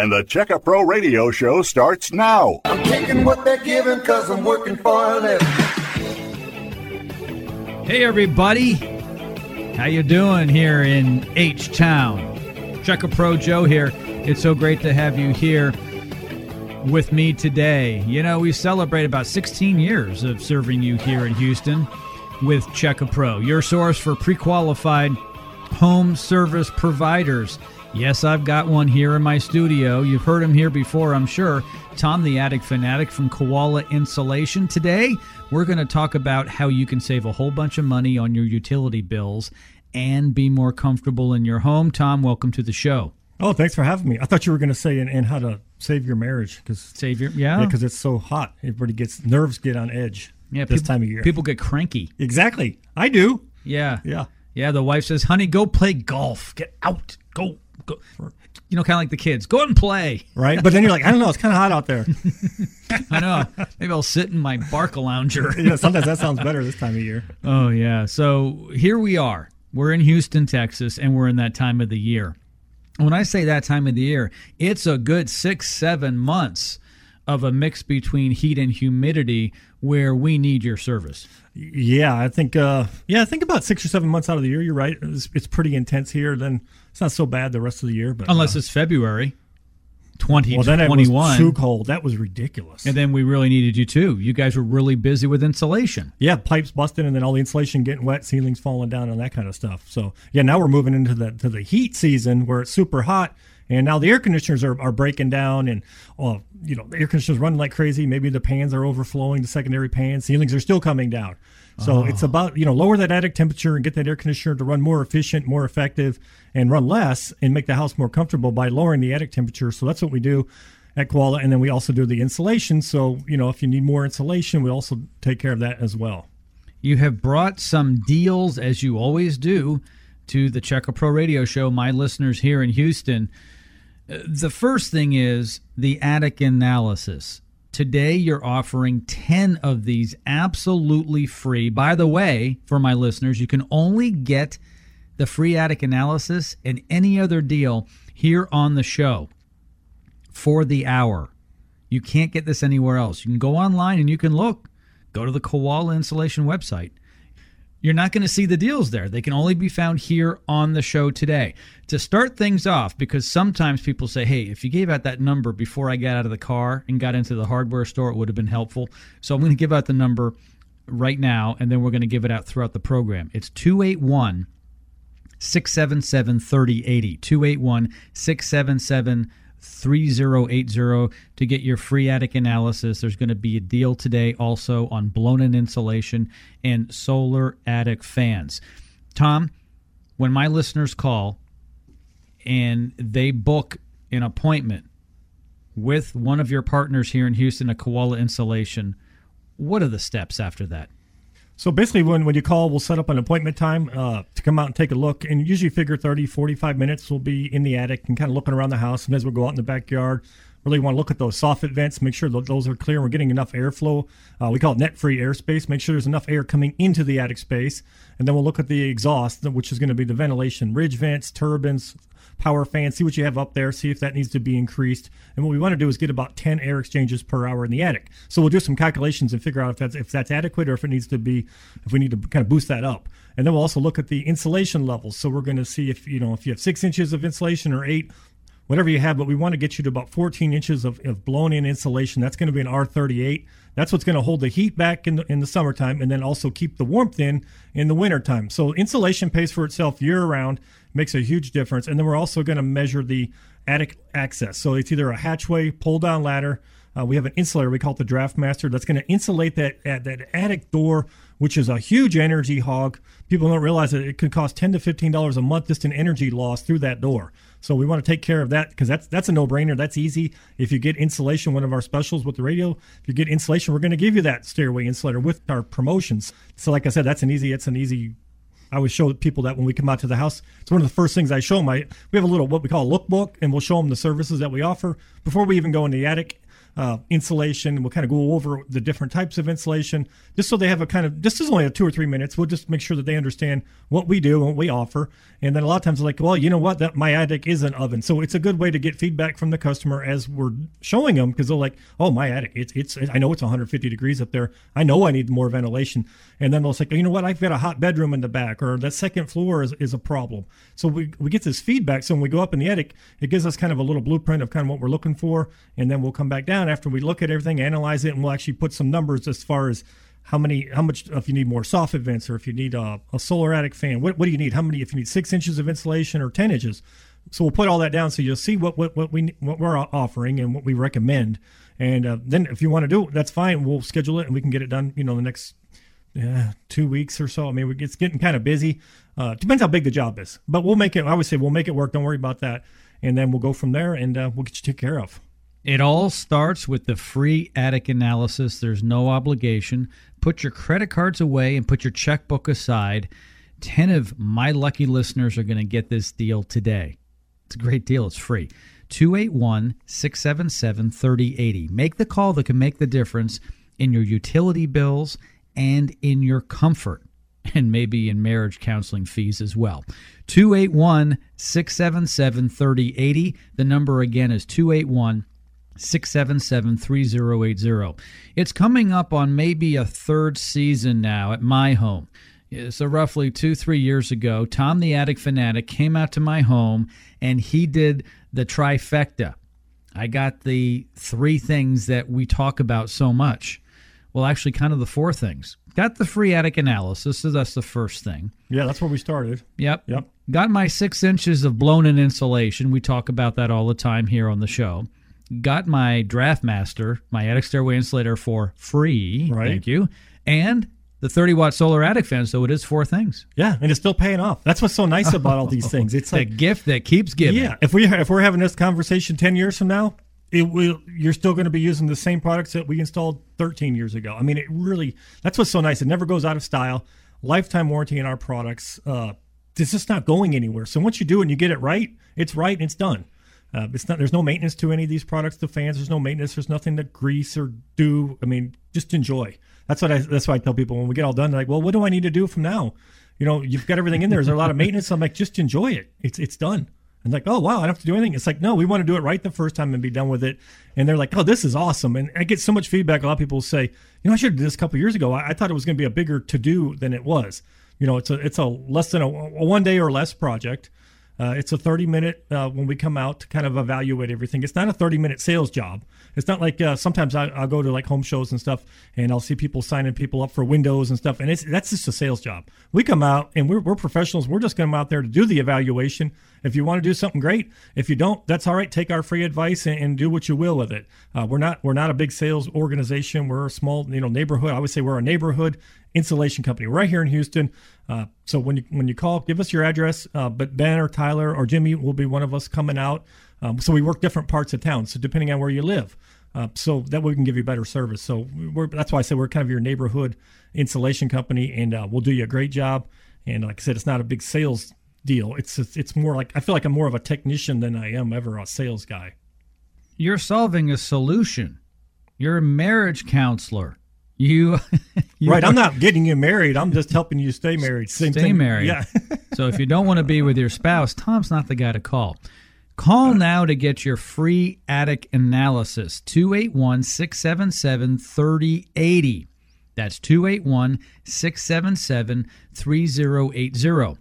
And the Check A Pro Radio Show starts now. I'm taking what they're giving because I'm working for a living. Hey everybody, how you doing here in H Town? Check A Pro Joe here. It's so great to have you here with me today. You know, we celebrate about 16 years of serving you here in Houston with Check A Pro, your source for pre-qualified home service providers. Yes, I've got one here in my studio. You've heard him here before, I'm sure. Tom, the attic fanatic from Koala Insulation. Today, we're going to talk about how you can save a whole bunch of money on your utility bills and be more comfortable in your home. Tom, welcome to the show. Oh, thanks for having me. I thought you were going to say and, and how to save your marriage because save your yeah because it's so hot. Everybody gets nerves get on edge. Yeah, this people, time of year, people get cranky. Exactly, I do. Yeah, yeah, yeah. The wife says, "Honey, go play golf. Get out. Go, go." You know, kind of like the kids. Go out and play. Right, but then you're like, I don't know. It's kind of hot out there. I know. Maybe I'll sit in my Barcalounger. yeah, sometimes that sounds better this time of year. Oh yeah. So here we are. We're in Houston, Texas, and we're in that time of the year. When I say that time of the year, it's a good six, seven months of a mix between heat and humidity where we need your service. Yeah, I think. Uh, yeah, I think about six or seven months out of the year. You're right. It's, it's pretty intense here. Then it's not so bad the rest of the year. But unless uh, it's February. 2021. Well, then it was too cold. That was ridiculous. And then we really needed you too. You guys were really busy with insulation. Yeah, pipes busting, and then all the insulation getting wet, ceilings falling down, and that kind of stuff. So yeah, now we're moving into the to the heat season where it's super hot, and now the air conditioners are, are breaking down, and well, you know the air conditioners running like crazy. Maybe the pans are overflowing, the secondary pans, ceilings are still coming down. So oh. it's about you know lower that attic temperature and get that air conditioner to run more efficient, more effective, and run less, and make the house more comfortable by lowering the attic temperature. So that's what we do at Koala, and then we also do the insulation. So you know if you need more insulation, we also take care of that as well. You have brought some deals, as you always do, to the Check A Pro Radio Show. My listeners here in Houston. The first thing is the attic analysis. Today, you're offering 10 of these absolutely free. By the way, for my listeners, you can only get the free attic analysis and any other deal here on the show for the hour. You can't get this anywhere else. You can go online and you can look. Go to the Koala Insulation website you're not going to see the deals there. They can only be found here on the show today. To start things off, because sometimes people say, hey, if you gave out that number before I got out of the car and got into the hardware store, it would have been helpful. So I'm going to give out the number right now, and then we're going to give it out throughout the program. It's 281 677 3080. 281 677 3080 to get your free attic analysis. There's going to be a deal today also on blown in insulation and solar attic fans. Tom, when my listeners call and they book an appointment with one of your partners here in Houston, a Koala Insulation, what are the steps after that? So basically, when, when you call, we'll set up an appointment time uh, to come out and take a look. And usually, figure 30, 45 minutes, we'll be in the attic and kind of looking around the house. Sometimes we'll go out in the backyard. Really want to look at those soffit vents, make sure those are clear. We're getting enough airflow. Uh, we call it net free airspace. Make sure there's enough air coming into the attic space. And then we'll look at the exhaust, which is going to be the ventilation, ridge vents, turbines, power fan, see what you have up there, see if that needs to be increased. And what we want to do is get about 10 air exchanges per hour in the attic. So we'll do some calculations and figure out if that's if that's adequate or if it needs to be if we need to kind of boost that up. And then we'll also look at the insulation levels. So we're going to see if you know if you have six inches of insulation or eight, whatever you have, but we want to get you to about 14 inches of, of blown in insulation. That's going to be an R38. That's what's going to hold the heat back in the, in the summertime and then also keep the warmth in in the wintertime. So insulation pays for itself year round makes a huge difference. And then we're also going to measure the attic access. So it's either a hatchway, pull down ladder. Uh, we have an insulator. We call it the Draft Master. That's going to insulate that uh, that attic door, which is a huge energy hog. People don't realize that it could cost ten to fifteen dollars a month just in energy loss through that door. So we want to take care of that because that's that's a no brainer. That's easy. If you get insulation, one of our specials with the radio, if you get insulation, we're going to give you that stairway insulator with our promotions. So like I said, that's an easy. It's an easy I always show people that when we come out to the house, it's one of the first things I show them. I, we have a little what we call a lookbook, and we'll show them the services that we offer before we even go in the attic. Uh, insulation. We'll kind of go over the different types of insulation, just so they have a kind of. This is only a two or three minutes. We'll just make sure that they understand what we do and what we offer. And then a lot of times they're like, well, you know what, that my attic is an oven, so it's a good way to get feedback from the customer as we're showing them because they're like, oh, my attic, it's it's. I know it's 150 degrees up there. I know I need more ventilation. And then they'll say, you know what, I've got a hot bedroom in the back, or that second floor is, is a problem. So we we get this feedback. So when we go up in the attic, it gives us kind of a little blueprint of kind of what we're looking for, and then we'll come back down after we look at everything, analyze it, and we'll actually put some numbers as far as how many, how much, if you need more soffit vents or if you need a, a solar attic fan, what, what do you need? How many, if you need six inches of insulation or 10 inches. So we'll put all that down so you'll see what, what, what we, what we're offering and what we recommend. And uh, then if you want to do it, that's fine. We'll schedule it and we can get it done, you know, the next two weeks or so. I mean, it's getting kind of busy. Uh, depends how big the job is, but we'll make it. I would say we'll make it work. Don't worry about that, and then we'll go from there, and uh, we'll get you taken care of. It all starts with the free attic analysis. There's no obligation. Put your credit cards away and put your checkbook aside. 10 of my lucky listeners are going to get this deal today. It's a great deal. It's free. 281 677 3080. Make the call that can make the difference in your utility bills and in your comfort, and maybe in marriage counseling fees as well. 281 677 3080. The number again is 281 677 3080. It's coming up on maybe a third season now at my home. So, roughly two, three years ago, Tom the Attic Fanatic came out to my home and he did the trifecta. I got the three things that we talk about so much. Well, actually, kind of the four things. Got the free attic analysis, so that's the first thing. Yeah, that's where we started. Yep. Yep. Got my six inches of blown in insulation. We talk about that all the time here on the show. Got my DraftMaster, my attic stairway insulator for free. Right. Thank you. And the 30 watt solar attic fan, so it is four things. Yeah, and it's still paying off. That's what's so nice about all these things. It's like gift that keeps giving. yeah, if we if we're having this conversation 10 years from now, it will you're still going to be using the same products that we installed 13 years ago. I mean, it really that's what's so nice. It never goes out of style. Lifetime warranty in our products. Uh, it's just not going anywhere. So once you do it and you get it right, it's right and it's done. Uh, it's not. There's no maintenance to any of these products. The fans. There's no maintenance. There's nothing to grease or do. I mean, just enjoy. That's what I. That's why I tell people when we get all done. They're like, well, what do I need to do from now? You know, you've got everything in there. Is there a lot of maintenance? I'm like, just enjoy it. It's it's done. And like, oh wow, I don't have to do anything. It's like, no, we want to do it right the first time and be done with it. And they're like, oh, this is awesome. And I get so much feedback. A lot of people say, you know, I should have did this a couple years ago. I, I thought it was going to be a bigger to do than it was. You know, it's a it's a less than a, a one day or less project. Uh, it's a 30 minute uh, when we come out to kind of evaluate everything. It's not a 30 minute sales job. It's not like uh, sometimes I, I'll go to like home shows and stuff, and I'll see people signing people up for windows and stuff, and it's that's just a sales job. We come out and we're, we're professionals. We're just going out there to do the evaluation. If you want to do something great, if you don't, that's all right. Take our free advice and, and do what you will with it. Uh, we're not we're not a big sales organization. We're a small you know neighborhood. I would say we're a neighborhood insulation company right here in Houston. Uh, so when you when you call, give us your address. Uh, but Ben or Tyler or Jimmy will be one of us coming out. Um, so we work different parts of town. So depending on where you live, uh, so that way we can give you better service. So that's why I say we're kind of your neighborhood insulation company, and uh, we'll do you a great job. And like I said, it's not a big sales deal. It's it's more like I feel like I'm more of a technician than I am ever a sales guy. You're solving a solution. You're a marriage counselor. You, you right. I'm not getting you married. I'm just helping you stay married. Same Stay thing. married. Yeah. so if you don't want to be with your spouse, Tom's not the guy to call. Call uh. now to get your free attic analysis 281 677 3080. That's 281 677 3080.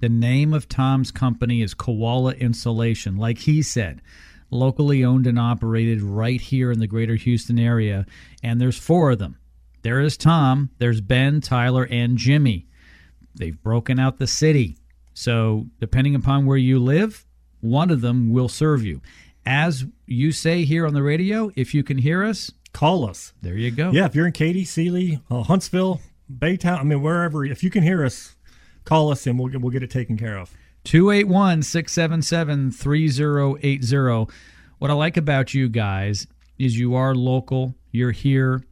The name of Tom's company is Koala Insulation. Like he said, locally owned and operated right here in the greater Houston area. And there's four of them. There is Tom, there's Ben, Tyler, and Jimmy. They've broken out the city. So, depending upon where you live, one of them will serve you. As you say here on the radio, if you can hear us, Call us. there you go. Yeah, if you're in Katy, Sealy, uh, Huntsville, Baytown, I mean wherever, if you can hear us, call us and we'll we'll get it taken care of. 281 677 3080. What I like about you guys is you are local. You're here.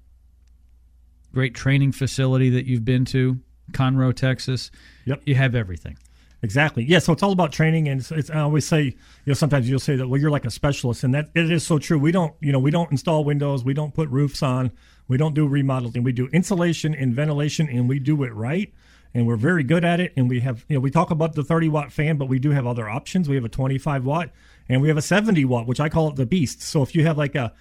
Great training facility that you've been to, Conroe, Texas. Yep. You have everything. Exactly. Yeah. So it's all about training, and it's, it's, I always say, you know, sometimes you'll say that, well, you're like a specialist, and that it is so true. We don't, you know, we don't install windows, we don't put roofs on, we don't do remodeling, we do insulation and ventilation, and we do it right, and we're very good at it. And we have, you know, we talk about the 30 watt fan, but we do have other options. We have a 25 watt, and we have a 70 watt, which I call it the beast. So if you have like a,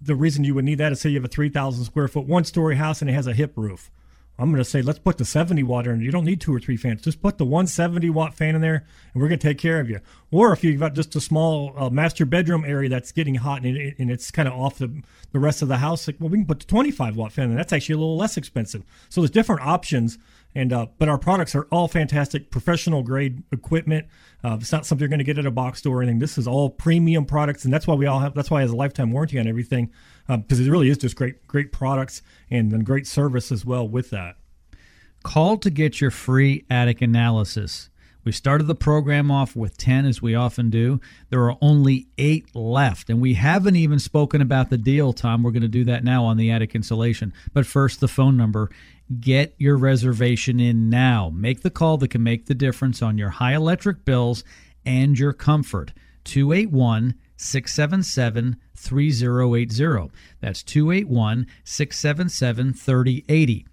the reason you would need that is say you have a 3,000 square foot one story house and it has a hip roof I'm going to say let's put the 70 watt in. You don't need two or three fans. Just put the 170 watt fan in there, and we're going to take care of you. Or if you've got just a small uh, master bedroom area that's getting hot and, it, and it's kind of off the, the rest of the house, like, well, we can put the 25 watt fan in. That's actually a little less expensive. So there's different options. And uh, but our products are all fantastic, professional grade equipment. Uh, it's not something you're going to get at a box store or anything. This is all premium products, and that's why we all have. That's why it has a lifetime warranty on everything, because um, it really is just great, great products and, and great service as well with that. Call to get your free attic analysis. We started the program off with 10, as we often do. There are only eight left, and we haven't even spoken about the deal, Tom. We're going to do that now on the attic insulation. But first, the phone number. Get your reservation in now. Make the call that can make the difference on your high electric bills and your comfort. 281 677 3080. That's 281 677 3080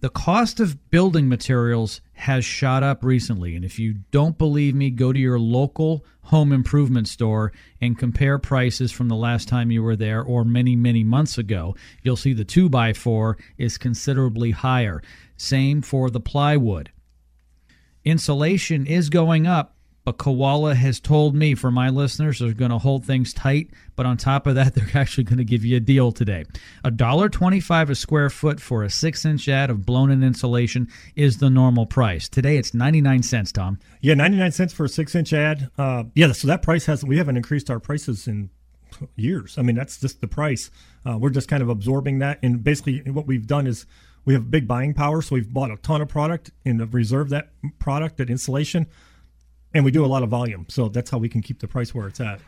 the cost of building materials has shot up recently. And if you don't believe me, go to your local home improvement store and compare prices from the last time you were there or many, many months ago. You'll see the 2x4 is considerably higher. Same for the plywood. Insulation is going up but Koala has told me, for my listeners, they're going to hold things tight. But on top of that, they're actually going to give you a deal today. A dollar twenty-five a square foot for a six-inch ad of blown-in insulation is the normal price. Today, it's ninety-nine cents. Tom. Yeah, ninety-nine cents for a six-inch ad. Uh, yeah, so that price has we haven't increased our prices in years. I mean, that's just the price. Uh, we're just kind of absorbing that, and basically, what we've done is we have big buying power, so we've bought a ton of product and have reserved that product, that insulation and we do a lot of volume, so that's how we can keep the price where it's at.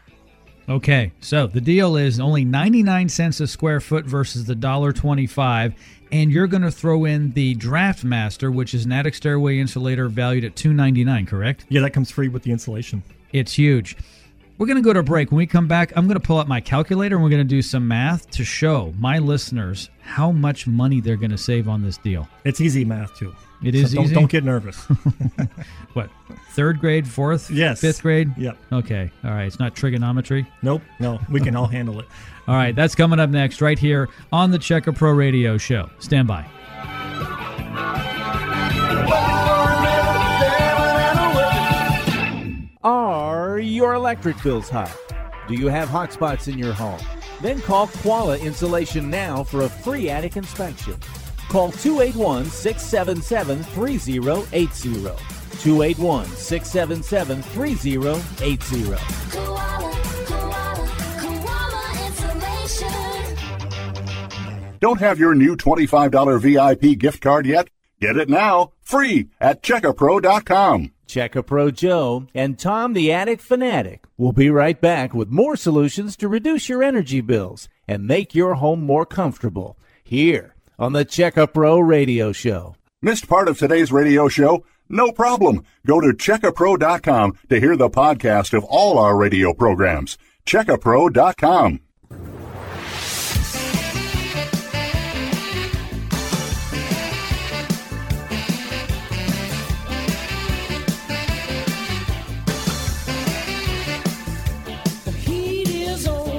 Okay, so the deal is only 99 cents a square foot versus the dollar 25, and you're going to throw in the Draft Master, which is an attic stairway insulator valued at 299, correct? Yeah, that comes free with the insulation. It's huge. We're going to go to a break. When we come back, I'm going to pull out my calculator and we're going to do some math to show my listeners how much money they're going to save on this deal. It's easy math, too. It is so don't, easy. Don't get nervous. what? Third grade, fourth, yes, fifth grade. Yep. Okay. All right. It's not trigonometry. Nope. No, we can all handle it. All right. That's coming up next, right here on the Check A Pro Radio Show. Stand by. Your electric bills high? Do you have hot spots in your home? Then call Koala Insulation now for a free attic inspection. Call 281 677 3080. 281 677 3080. Don't have your new $25 VIP gift card yet? Get it now, free at checkapro.com. Check A Pro Joe and Tom the Attic Fanatic will be right back with more solutions to reduce your energy bills and make your home more comfortable. Here on the Check A Pro Radio Show. Missed part of today's radio show? No problem. Go to checkapro.com to hear the podcast of all our radio programs. Checkapro.com.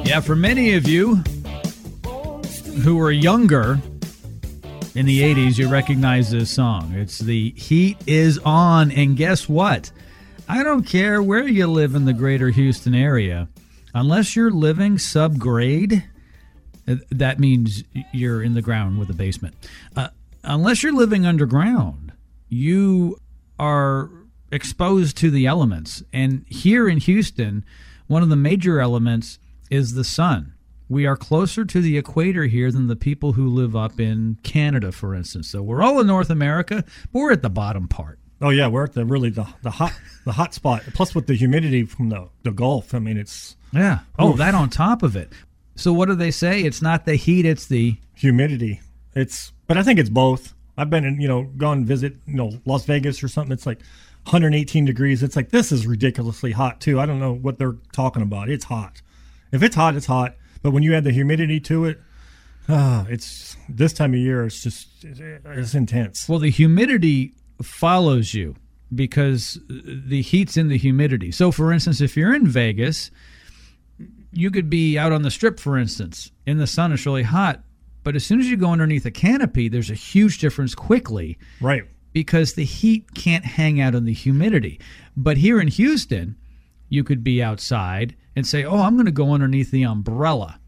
Yeah, for many of you who are younger, in the 80s, you recognize this song. It's the Heat is On. And guess what? I don't care where you live in the greater Houston area, unless you're living subgrade, uh, that means you're in the ground with a basement. Uh, unless you're living underground, you are exposed to the elements. And here in Houston, one of the major elements is the sun we are closer to the equator here than the people who live up in Canada, for instance. So we're all in North America, but we're at the bottom part. Oh yeah, we're at the really the, the hot the hot spot. Plus with the humidity from the, the Gulf, I mean it's yeah. Oh, oof. that on top of it. So what do they say? It's not the heat; it's the humidity. It's but I think it's both. I've been in you know gone visit you know Las Vegas or something. It's like 118 degrees. It's like this is ridiculously hot too. I don't know what they're talking about. It's hot. If it's hot, it's hot. But when you add the humidity to it, ah, it's this time of year. It's just it's intense. Well, the humidity follows you because the heat's in the humidity. So, for instance, if you're in Vegas, you could be out on the strip, for instance, in the sun. It's really hot, but as soon as you go underneath a canopy, there's a huge difference quickly. Right. Because the heat can't hang out in the humidity. But here in Houston, you could be outside and say, "Oh, I'm going to go underneath the umbrella."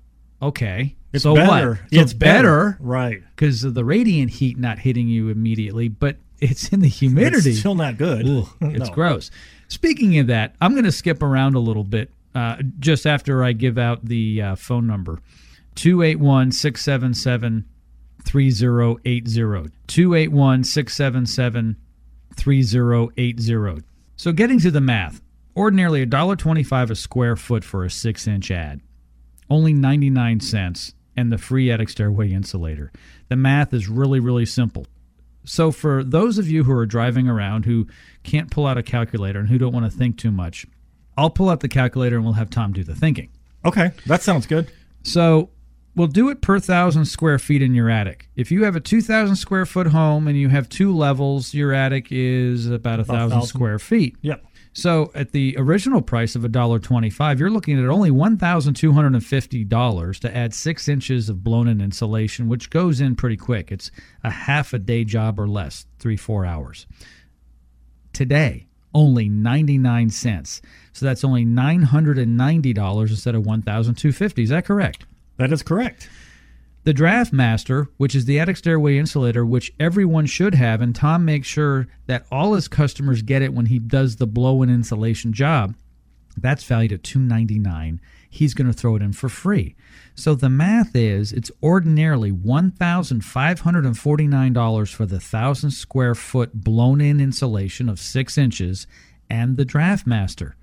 Okay. It's so better. what? It's it's better, Right. because of the radiant heat not hitting you immediately, but it's in the humidity. It's still not good. Ugh, it's No. gross. Speaking of that, I'm going to skip around a little bit uh, just after I give out the uh, phone number 281 677 3080. 281 677 3080. So, getting to the math, ordinarily $1.25 a square foot for a six inch ad, only 99 cents, and the free attic stairway insulator. The math is really, really simple. So, for those of you who are driving around who can't pull out a calculator and who don't want to think too much, I'll pull out the calculator and we'll have Tom do the thinking. Okay, that sounds good. So, we'll do it per thousand square feet in your attic. If you have a 2,000 square foot home and you have two levels, your attic is about a thousand 1,000. square feet. Yep. So at the original price of $1.25, you're looking at only $1,250 to add six inches of blown in insulation, which goes in pretty quick. It's a half a day job or less, three, four hours. Today, only 99 cents. So that's only $990 instead of $1,250. Is that correct? That is correct. The draft master, which is the attic stairway insulator, which everyone should have, and Tom makes sure that all his customers get it when he does the blow in insulation job. That's valued at 299 He's going to throw it in for free. So the math is it's ordinarily $1,549 for the 1,000 square foot blown in insulation of 6 inches and the draft master.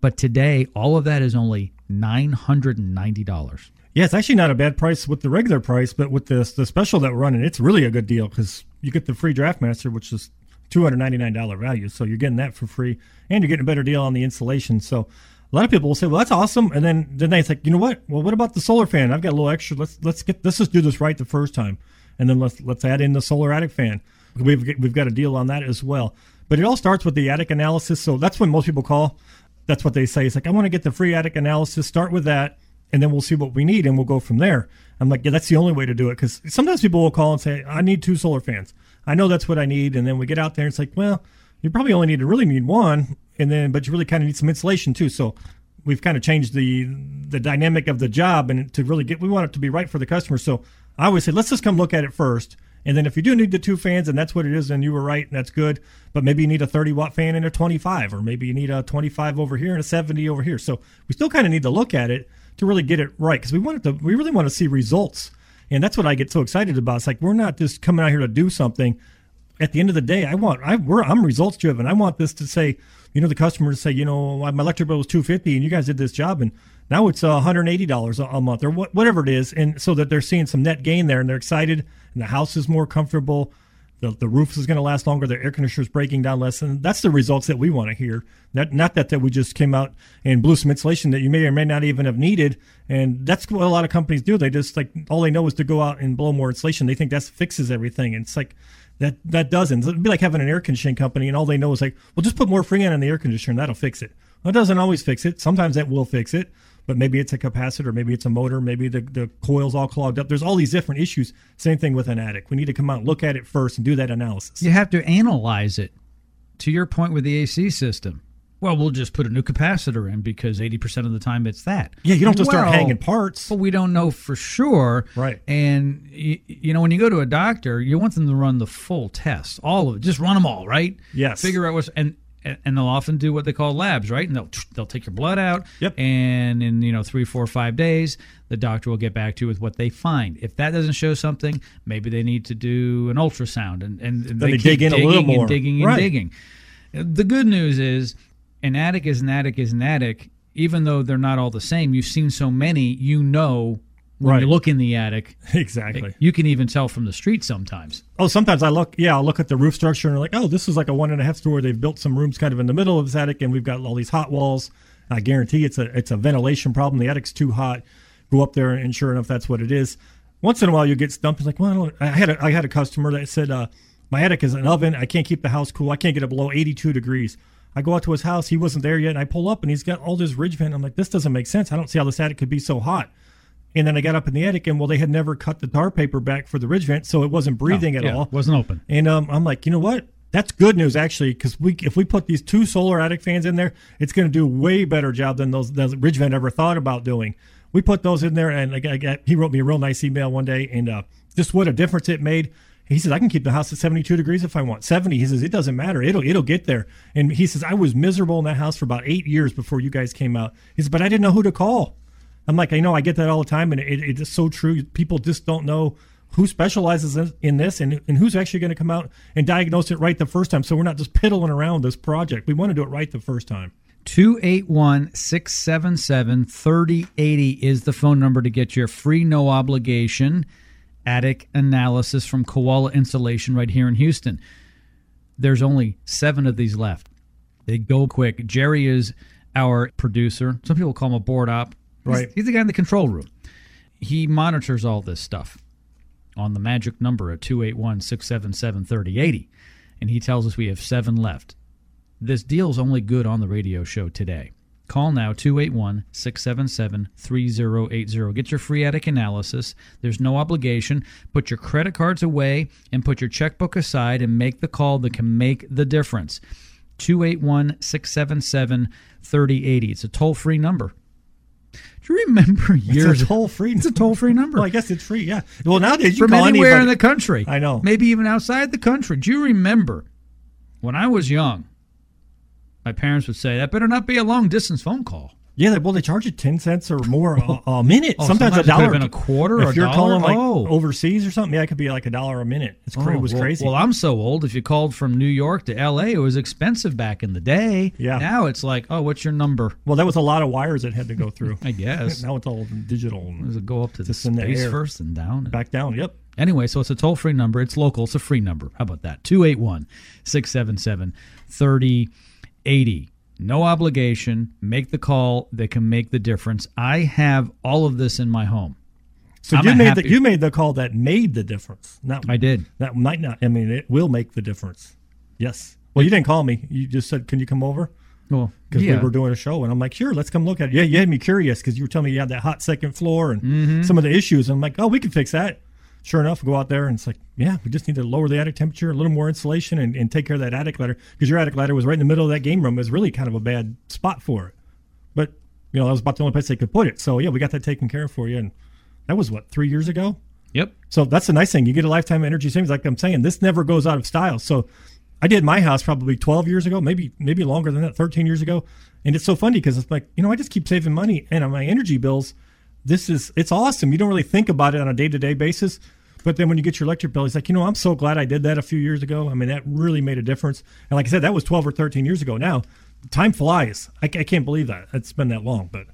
But today, all of that is only $990. Yeah, it's actually not a bad price with the regular price, but with this the special that we're running, it's really a good deal because you get the free Draft Master, which is two hundred ninety nine dollar value. So you're getting that for free, and you're getting a better deal on the insulation. So a lot of people will say, "Well, that's awesome," and then then they think, "You know what? Well, what about the solar fan? I've got a little extra. Let's let's get let's just do this right the first time, and then let's let's add in the solar attic fan. We've we've got a deal on that as well. But it all starts with the attic analysis. So that's when most people call. That's what they say. It's like I want to get the free attic analysis. Start with that and then we'll see what we need and we'll go from there. I'm like, yeah, that's the only way to do it because sometimes people will call and say, I need two solar fans. I know that's what I need, and then we get out there and it's like, well, you probably only need to really need one, and then but you really kind of need some insulation too. So we've kind of changed the the dynamic of the job and to really get we want it to be right for the customer. So I always say, let's just come look at it first. And then if you do need the two fans and that's what it is, then you were right and that's good. But maybe you need a 30 watt fan and a 25, or maybe you need a 25 over here and a 70 over here. So we still kind of need to look at it to really get it right because we want it to, we really want to see results. And that's what I get so excited about. It's like we're not just coming out here to do something. At the end of the day, I want I I'm results driven. I want this to say, you know, the customers say, you know, my electric bill was 250 and you guys did this job and now it's uh, $180 a month or what, whatever it is and so that they're seeing some net gain there and they're excited and the house is more comfortable the, the roof is going to last longer. The air conditioner is breaking down less, and that's the results that we want to hear. Not not that that we just came out and blew some insulation that you may or may not even have needed, and that's what a lot of companies do. They just like all they know is to go out and blow more insulation. They think that fixes everything, and it's like that that doesn't. It'd be like having an air conditioning company, and all they know is like, well, just put more freon in the air conditioner, and that'll fix it. Well, it doesn't always fix it. Sometimes that will fix it but maybe it's a capacitor, maybe it's a motor, maybe the, the coil's all clogged up. There's all these different issues. Same thing with an attic. We need to come out and look at it first and do that analysis. You have to analyze it. To your point with the AC system, well, we'll just put a new capacitor in because 80% of the time it's that. Yeah, you don't have to start hanging parts. But we don't know for sure. Right. And, you, you know, when you go to a doctor, you want them to run the full test, all of it. Just run them all, right? Yes. Figure out what's. And, and they'll often do what they call labs, right? And they'll they'll take your blood out, Yep. and in you know three, four, five days, the doctor will get back to you with what they find. If that doesn't show something, maybe they need to do an ultrasound, and and, and they keep dig in a digging little more. and digging and Right. digging. The good news is, an attic is an attic is an attic. Even though they're not all the same, you've seen so many, you know when Right. you look in the attic. exactly. You can even tell from the street sometimes. Oh, sometimes I look, yeah, I'll look at the roof structure and I'm like, oh, this is like a one and a half story. They've built some rooms kind of in the middle of this attic, and we've got all these hot walls. I guarantee it's a it's a ventilation problem. The attic's too hot. Go up there, and sure enough, that's what it is. Once in a while, you get stumped. It's like, well, I, don't, I had a, I had a customer that said, uh, my attic is an oven. I can't keep the house cool. I can't get it below 82 degrees. I go out to his house. He wasn't there yet, and I pull up, and he's got all this ridge vent. I'm like, this doesn't make sense. I don't see how this attic could be so hot. And then I got up in the attic, and well, they had never cut the tar paper back for the ridge vent, so it wasn't breathing at Yeah, all. wasn't open. And um, I'm like, you know what? That's good news actually, because we if we put these two solar attic fans in there, it's going to do a way better job than those those ridge vent ever thought about doing. We put those in there, and like, I got, he wrote me a real nice email one day, and uh, just what a difference it made. He says I can keep the house at 72 degrees if I want 70. He says it doesn't matter. It'll it'll get there. And he says I was miserable in that house for about eight years before you guys came out. He says, but I didn't know who to call. I'm like, I know I get that all the time, and it, it is so true. People just don't know who specializes in, in this and, and who's actually going to come out and diagnose it right the first time. So we're not just piddling around this project. We want to do it right the first time. 281 677 3080 is the phone number to get your free, no obligation attic analysis from Koala Insulation right here in Houston. There's only seven of these left. They go quick. Jerry is our producer. Some people call him a board op. He's- Right. He's the guy in the control room. He monitors all this stuff on the magic number at 281 677 3080. And he tells us we have seven left. This deal's only good on the radio show today. Call now 281 677 3080. Get your free attic analysis. There's no obligation. Put your credit cards away and put your checkbook aside and make the call that can make the difference. 281 677 3080. It's a toll free number. Do you remember years It's a toll free. It's a toll free number. Well, I guess it's free. Yeah. Well, nowadays you from can call anywhere anybody. in the country. I know. Maybe even outside the country. Do you remember when I was young? My parents would say that better not be a long distance phone call. Yeah, they- well, they charge you ten cents or more a, a minute. Oh, sometimes, sometimes a dollar. been a quarter If a you're dollar? calling like Oh. overseas or something, yeah, it could be like a dollar a minute. It's Oh, it was well- crazy. Well, I'm so old. If you called from New York to L.A., it was expensive back in the day. Yeah. Now it's like, oh, what's your number? well, that was a lot of wires that had to go through. I guess. now it's all digital. Does it go up to the in the space first and down? Back down. Yep. Anyway, so it's a toll free number. It's local. It's a free number. How about that? 281 677 3080. No obligation. Make the call that can make the difference. I have all of this in my home. So I'm you made happy- the you made the call that made the difference. Not I did. That might not. I mean, it will make the difference. Yes. Well, you didn't call me. You just said, "Can you come over?" Well, Because yeah. we were doing a show, and I'm like, "Sure, let's come look at it." Yeah, you had me curious because you were telling me you had that hot second floor and Mm-hmm. some of the issues. And I'm like, "Oh, we can fix that." Sure enough, go out there and it's like, "Yeah, we just need to lower the attic temperature, a little more insulation, and, and take care of that attic ladder because your attic ladder was right in the middle of that game room. It was really kind of a bad spot for it, but you know that was about the only place they could put it. So yeah, we got that taken care of for you, and that was what three years ago. Yep. So that's the nice thing. You get a lifetime energy savings. Like I'm saying, this never goes out of style. So I did my house probably 12 years ago, maybe maybe longer than that, 13 years ago. And it's so funny because it's like, you know, I just keep saving money and on my energy bills, this is it's awesome. You don't really think about it on a day-to-day basis. But then when you get your electric bill, he's like, you know, I'm so glad I did that a few years ago. I mean, that really made a difference. And like I said, that was 12 or 13 years ago. Now, time flies. I, I can't believe that. It's been that long. But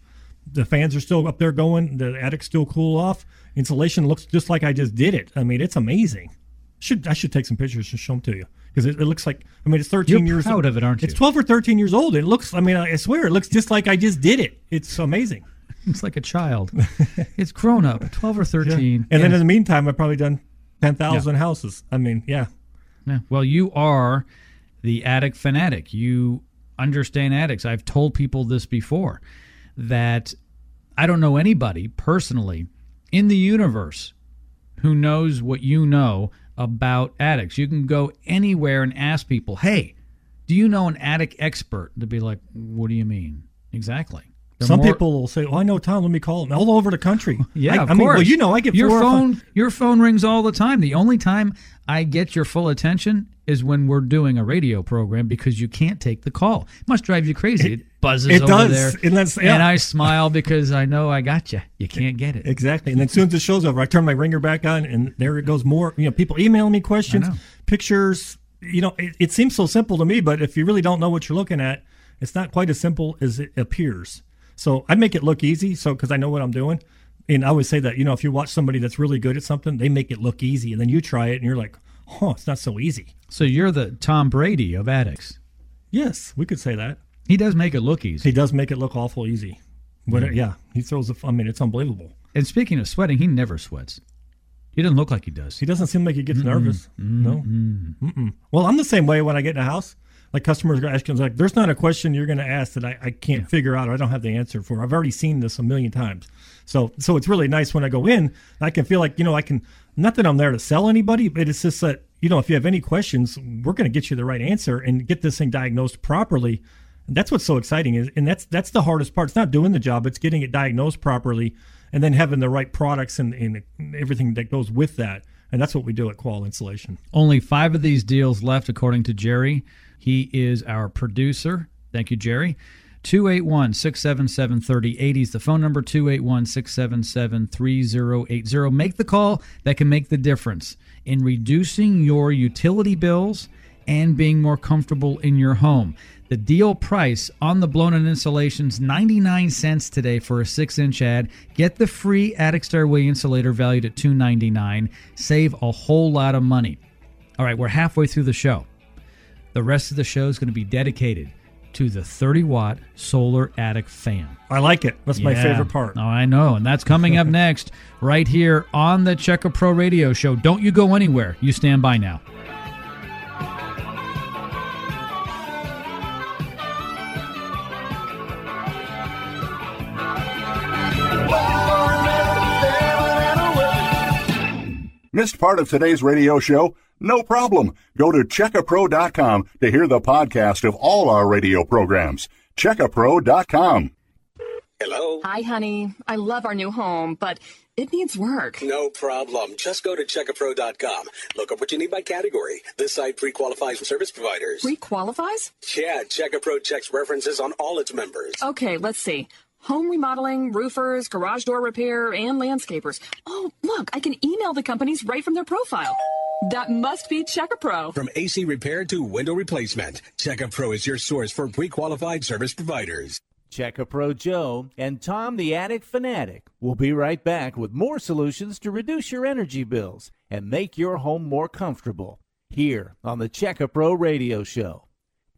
the fans are still up there going. The attic's still cool off. Insulation looks just like I just did it. I mean, it's amazing. Should I should take some pictures and show them to you because it, it looks like I mean it's 13 You're years proud of it, aren't you? It's 12 or 13 years old. It looks. I mean, I swear it looks just like I just did it. It's amazing. It's like a child. it's grown up, 12 or 13. And then in the meantime, I've probably done 10,000 houses. I mean, yeah. Yeah. Well, you are the attic fanatic. You understand attics. I've told people this before that I don't know anybody personally in the universe who knows what you know about attics. You can go anywhere and ask people, hey, do you know an attic expert? To be like, what do you mean? Exactly. The Some more- people will say, "Oh, I know Tom. Let me call him." All over the country. Yeah, I, of I mean, course. well, you know, I get your or five- phone. Your phone rings all the time. The only time I get your full attention is when we're doing a radio program because you can't take the call. It must drive you crazy. It, buzzes it over does. there, And that's- yeah. and I smile because I know I got you. You can't get it. Exactly. And then as soon as the show's over, I turn my ringer back on, and there it goes. More, you know, people emailing me questions, pictures. You know, it, it seems so simple to me, but if you really don't know what you're looking at, it's not quite as simple as it appears. So I make it look easy, so because I know what I'm doing. And I always say that, you know, if you watch somebody that's really good at something, they make it look easy. And then you try it and you're like, oh, it's not so easy. So you're the Tom Brady of addicts. Yes, we could say that. He does make it look easy. He does make it look awful easy. But mm. yeah, he throws. A, I mean, it's unbelievable. And speaking of sweating, he never sweats. He doesn't look like he does. He doesn't seem like he gets mm nervous. mm No. Mm-mm. Well, I'm the same way when I get in a house. Like customers are asking, like, there's not a question you're going to ask that I, I can't yeah. figure out or I don't have the answer for. I've already seen this a million times. So, so it's really nice when I go in. I can feel like you know I can. Not that I'm there to sell anybody, but it's just that you know if you have any questions, we're going to get you the right answer and get this thing diagnosed properly And that's what's so exciting is, and that's that's the hardest part. It's not doing the job; it's getting it diagnosed properly, and then having the right products and, and everything that goes with that. And that's what we do at Koala Insulation. Only five of these deals left, according to Jerry. He is our producer. Thank you, Jerry. 281 677 3080 is the phone number 281 677 3080. Make the call that can make the difference in reducing your utility bills and being more comfortable in your home. The deal price on the blown in insulations 99 cents today for a 6-inch ad. Get the free Attic Stairway insulator valued at 299. Save a whole lot of money. All right, we're halfway through the show. The rest of the show is going to be dedicated to the 30 watt solar attic fan. I like it. That's yeah. my favorite part. Oh, I know. And that's coming up next, right here on the Check A Pro Radio Show. Don't you go anywhere. You stand by now. Missed part of today's radio show? No problem. Go to checkapro.com to hear the podcast of all our radio programs. Checkapro.com. Hello? Hi, honey. I love our new home, but it needs work. No problem. Just go to checkapro.com. Look up what you need by category. This site pre-qualifies service providers. Pre-qualifies? Yeah, Check A Pro checks references on all its members. Okay, let's see. Home remodeling, roofers, garage door repair, and landscapers. Oh, look, I can email the companies right from their profile. That must be Check A Pro. From AC repair to window replacement, Check A Pro is your source for pre-qualified service providers. Check A Pro Joe and Tom the Attic Fanatic will be right back with more solutions to reduce your energy bills and make your home more comfortable here on the Check A Pro Radio Show.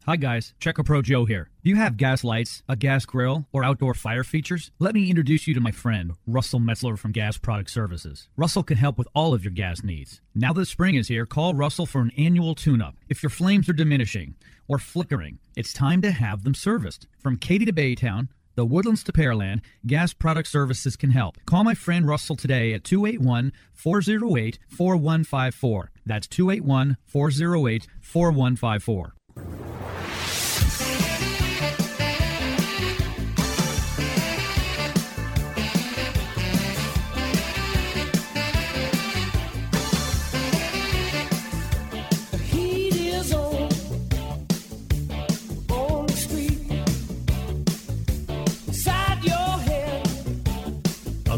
Hi guys, Check A Pro Joe here. Do you have gas lights, a gas grill, or outdoor fire features? Let me introduce you to my friend, Russell Metzler from Gas Product Services. Russell can help with all of your gas needs. Now that spring is here, call Russell for an annual tune-up. If your flames are diminishing or flickering, it's time to have them serviced. From Katy to Baytown, the Woodlands to Pearland, Gas Product Services can help. Call my friend Russell today at 281 408 4154. That's 281 408 4154.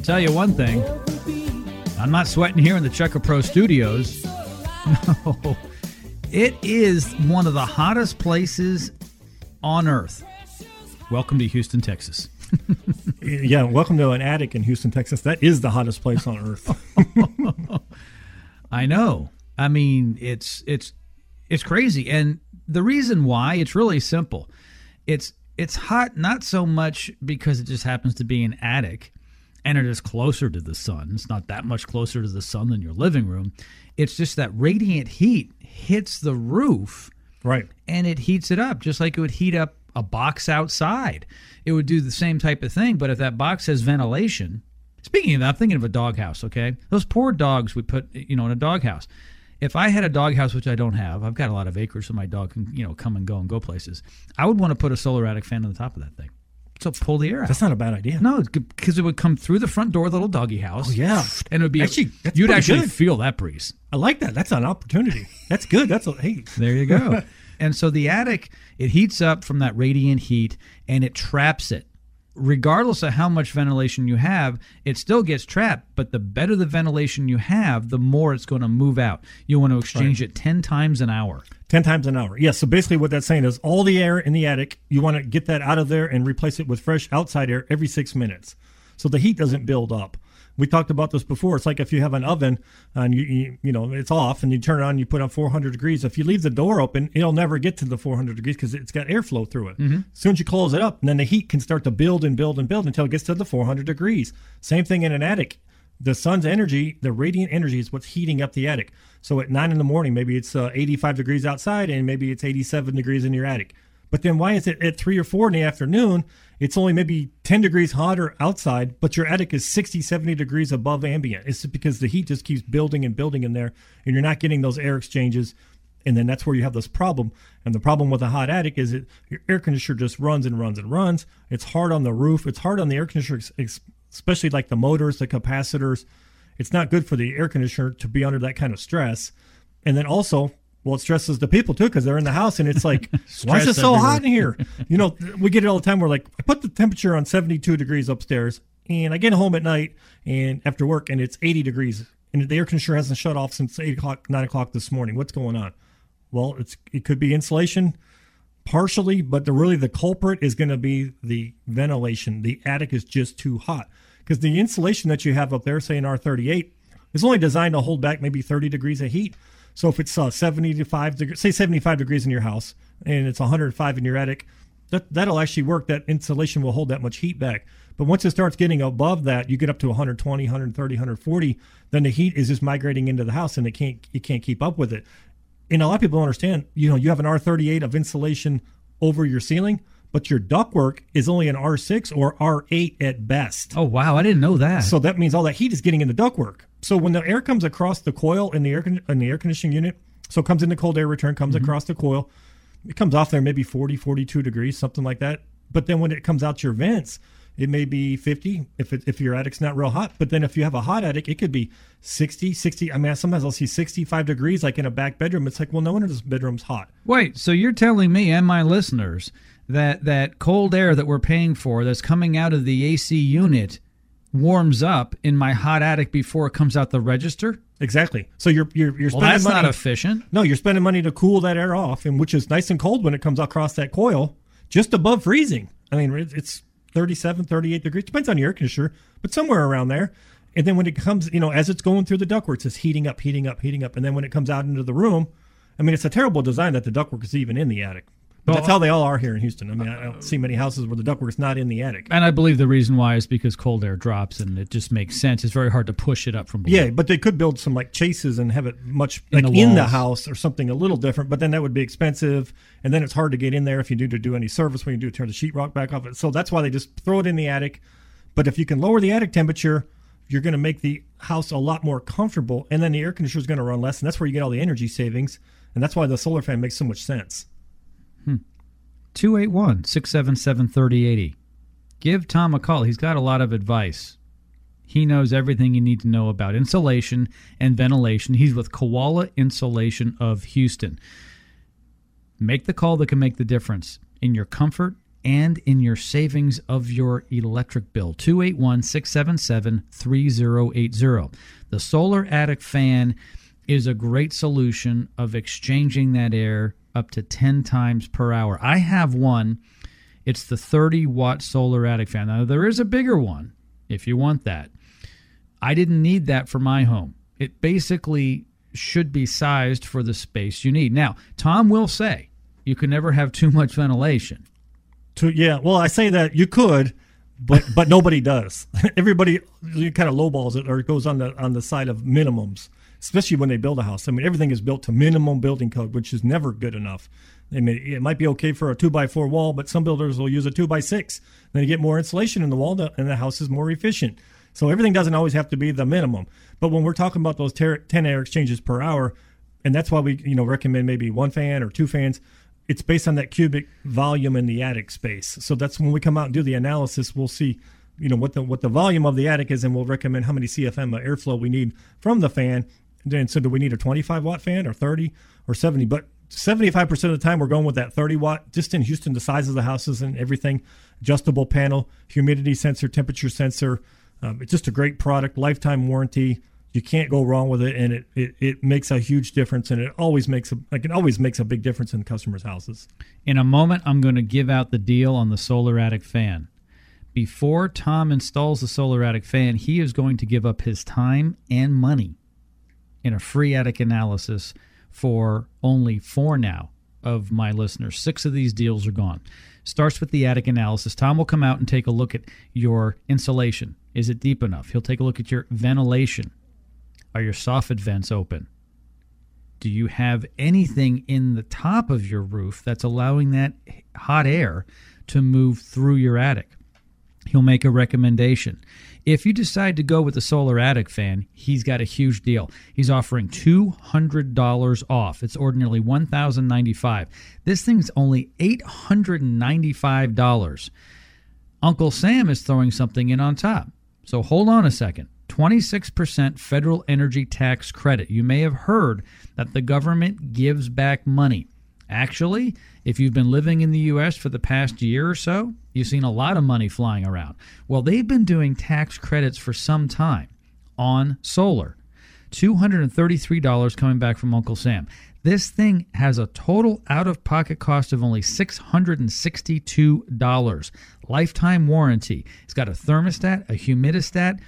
Tell you one thing. I'm not sweating here in the Check A Pro studios. No. It is one of the hottest places on earth. Welcome to Houston, Texas. yeah, welcome to an attic in Houston, Texas. That is the hottest place on earth. I know. I mean, it's it's it's crazy. And the reason why, it's really simple. It's it's hot not so much because it just happens to be an attic and it is closer to the sun. It's not that much closer to the sun than your living room. It's just that radiant heat hits the roof. Right. And it heats it up just like it would heat up a box outside. It would do the same type of thing, but if that box has ventilation, speaking of that, I'm thinking of a doghouse, okay? Those poor dogs we put, you know, in a doghouse. If I had a doghouse, which I don't have, I've got a lot of acres so my dog can, you know, come and go and go places. I would want to put a solar attic fan on the top of that thing. So pull the air out. That's not a bad idea. No, because it would come through the front door of the little doggy house. Oh yeah, and it would be actually you'd actually good. feel that breeze. I like that. That's an opportunity. That's good. That's a hey. There you go. and so the attic it heats up from that radiant heat and it traps it regardless of how much ventilation you have, it still gets trapped. But the better the ventilation you have, the more it's going to move out. You want to exchange right. it 10 times an hour. 10 times an hour. Yes. So basically, what that's saying is all the air in the attic, you want to get that out of there and replace it with fresh outside air every six minutes. So the heat doesn't build up. We talked about this before. It's like if you have an oven and you, you you know it's off and you turn it on, you put on 400 degrees. If you leave the door open, it'll never get to the 400 degrees because it's got airflow through it. As soon as you close it up, then the heat can start to build and build and build until it gets to the 400 degrees. Same thing in an attic. The sun's energy, the radiant energy, is what's heating up the attic. So at nine in the morning, maybe it's uh, 85 degrees outside and maybe it's 87 degrees in your attic. But then why is it at three or four in the afternoon? It's only maybe 10 degrees hotter outside, but your attic is 60, 70 degrees above ambient. It's because the heat just keeps building and building in there, and you're not getting those air exchanges. And then that's where you have this problem. And the problem with a hot attic is it your air conditioner just runs and runs and runs. It's hard on the roof. It's hard on the air conditioner, especially like the motors, the capacitors. It's not good for the air conditioner to be under that kind of stress. And then also, well, it stresses the people too because they're in the house and it's like, why is it so everywhere. hot in here? You know, we get it all the time. We're like, I put the temperature on 72 degrees upstairs and I get home at night and after work and it's 80 degrees and the air conditioner hasn't shut off since 8 o'clock, 9 o'clock this morning. What's going on? Well, it's it could be insulation partially, but the really the culprit is going to be the ventilation. The attic is just too hot because the insulation that you have up there, say in R38, is only designed to hold back maybe 30 degrees of heat. So if it's uh, 75 degrees, say 75 degrees in your house, and it's 105 in your attic, that that'll actually work. That insulation will hold that much heat back. But once it starts getting above that, you get up to 120, 130, 140, then the heat is just migrating into the house, and it can't you can't keep up with it and a lot of people don't understand, you know, you have an R38 of insulation over your ceiling, but your ductwork is only an R6 or R8 at best. Oh wow, I didn't know that. So that means all that heat is getting in the ductwork. So when the air comes across the coil in the air con- in the air conditioning unit, so it comes in the cold air return, comes mm-hmm. across the coil, it comes off there maybe 40, 42 degrees, something like that. But then when it comes out your vents, it may be 50 if it, if your attic's not real hot. But then if you have a hot attic, it could be 60, 60. I mean, sometimes I'll see 65 degrees, like in a back bedroom. It's like, well, no wonder this bedroom's hot. Wait, so you're telling me and my listeners that that cold air that we're paying for that's coming out of the AC unit warms up in my hot attic before it comes out the register? Exactly. So you're you're you're Well, spending that's money. not efficient. No, you're spending money to cool that air off, and which is nice and cold when it comes across that coil, just above freezing. I mean, it's 37, 38 degrees. Depends on your air conditioner, but somewhere around there. And then when it comes, you know, as it's going through the ductwork, it's heating up, heating up, heating up. And then when it comes out into the room, I mean, it's a terrible design that the ductwork is even in the attic. But that's how they uh, all are here in Houston. I mean, I don't see many houses where the ductwork's not in the attic. And I believe the reason why is because cold air drops and it just makes sense. It's very hard to push it up from below. Yeah, but they could build some like chases and have it much In like the in the house or something a little different. But then that would be expensive, and then it's hard to get in there if you do to do any service when you do turn the sheetrock back off. So that's why they just throw it in the attic. But if you can lower the attic temperature, you're going to make the house a lot more comfortable, and then the air conditioner is going to run less, and that's where you get all the energy savings, and that's why the solar fan makes so much sense. 281 677 3080. Give Tom a call. He's got a lot of advice. He knows everything you need to know about insulation and ventilation. He's with Koala Insulation of Houston. Make the call that can make the difference in your comfort and in your savings of your electric bill. 281 677 3080. The solar attic fan is a great solution of exchanging that air up to 10 times per hour. I have one. It's the 30 watt solar attic fan. Now, there is a bigger one if you want that. I didn't need that for my home. It basically should be sized for the space you need. Now, Tom will say you can never have too much ventilation. To yeah, well, I say that you could, but but nobody does. Everybody kind of lowballs it or it goes on the on the side of minimums, especially when they build a house. I mean, everything is built to minimum building code, which is never good enough. I mean, it might be okay for a two by four wall, but some builders will use a two by six. Then you get more insulation in the wall, and the house is more efficient. So everything doesn't always have to be the minimum. But when we're talking about those ter- ten air exchanges per hour, and that's why we you know recommend maybe one fan or two fans it's based on that cubic volume in the attic space so that's when we come out and do the analysis we'll see you know what the what the volume of the attic is and we'll recommend how many cfm airflow we need from the fan then so do we need a 25 watt fan or 30 or 70 but 75% of the time we're going with that 30 watt just in houston the size of the houses and everything. Adjustable panel humidity sensor temperature sensor. Um, it's just a great product lifetime warranty. You can't go wrong with it and it, it, it makes a huge difference and it always makes a like it always makes a big difference in customers houses. In a moment, I'm going to give out the deal on the solar attic fan. before Tom installs the solar attic fan, he is going to give up his time and money in a free attic analysis for only four now of my listeners. Six of these deals are gone. Starts with the attic analysis. Tom will come out and take a look at your insulation. Is it deep enough? He'll take a look at your ventilation. Are your soffit vents open? Do you have anything in the top of your roof that's allowing that hot air to move through your attic? He'll make a recommendation. If you decide to go with the solar attic fan, he's got a huge deal. He's offering $200 off. It's ordinarily 1,095. This thing's only $895. Uncle Sam is throwing something in on top. So hold on a second. 26% federal energy tax credit. You may have heard that the government gives back money. Actually, if you've been living in the U.S. for the past year or so, you've seen a lot of money flying around. Well, they've been doing tax credits for some time on solar. $233 coming back from Uncle Sam. This thing has a total out of pocket cost of only $662. Lifetime warranty. It's got a thermostat, a humidistat.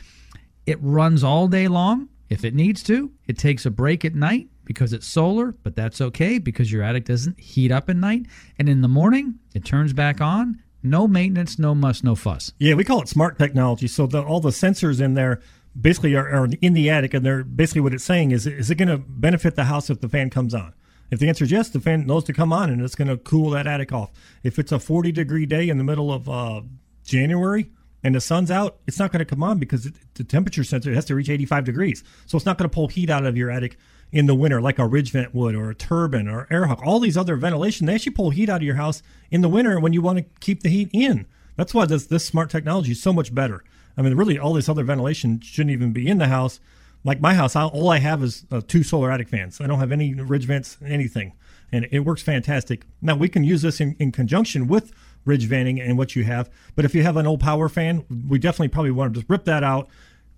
It runs all day long if it needs to. It takes a break at night because it's solar, but that's okay because your attic doesn't heat up at night. And in the morning, it turns back on. No maintenance, no muss, no fuss. Yeah, we call it smart technology. So the, all the sensors in there basically are, are, in the attic, and they're basically what it's saying is, is it going to benefit the house if the fan comes on? If the answer is yes, the fan knows to come on and it's going to cool that attic off. If it's a 40 degree day in the middle of uh, January, and the sun's out, it's not going to come on because the temperature sensor has to reach 85 degrees. So it's not going to pull heat out of your attic in the winter, like a ridge vent would, or a turbine, or air hook. All these other ventilation, they actually pull heat out of your house in the winter when you want to keep the heat in. That's why this, this smart technology is so much better. I mean, really, all this other ventilation shouldn't even be in the house. Like my house, I, all I have is uh, two solar attic fans. I don't have any ridge vents, anything, and it works fantastic. Now we can use this in, in conjunction with ridge venting and what you have. But if you have an old power fan, we definitely probably want to just rip that out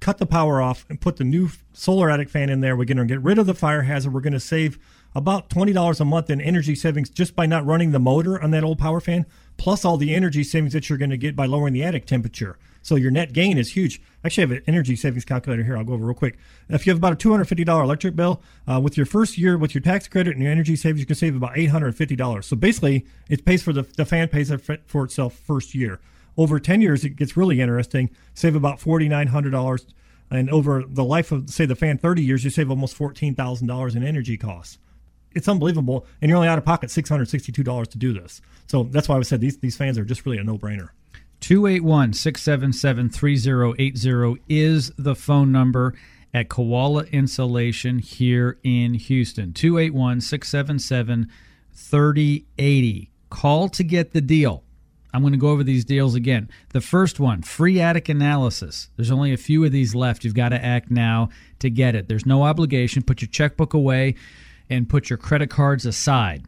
cut the power off and put the new solar attic fan in there. We're going to get rid of the fire hazard. We're going to save about $20 a month in energy savings just by not running the motor on that old power fan, plus all the energy savings that you're going to get by lowering the attic temperature. So your net gain is huge. Actually, I have an energy savings calculator here. I'll go over real quick. If you have about a $250 electric bill, uh, with your first year, with your tax credit and your energy savings, you can save about $850. So basically, it pays for the, the fan pays for itself first year. Over 10 years, it gets really interesting. Save about $4,900. And over the life of, say, the fan 30 years, you save almost $14,000 in energy costs. It's unbelievable. And you're only out of pocket $662 to do this. So that's why I said these, these fans are just really a no brainer. 281 677 3080 is the phone number at Koala Insulation here in Houston. 281 677 3080. Call to get the deal. I'm going to go over these deals again. The first one, free attic analysis. There's only a few of these left. You've got to act now to get it. There's no obligation. Put your checkbook away and put your credit cards aside.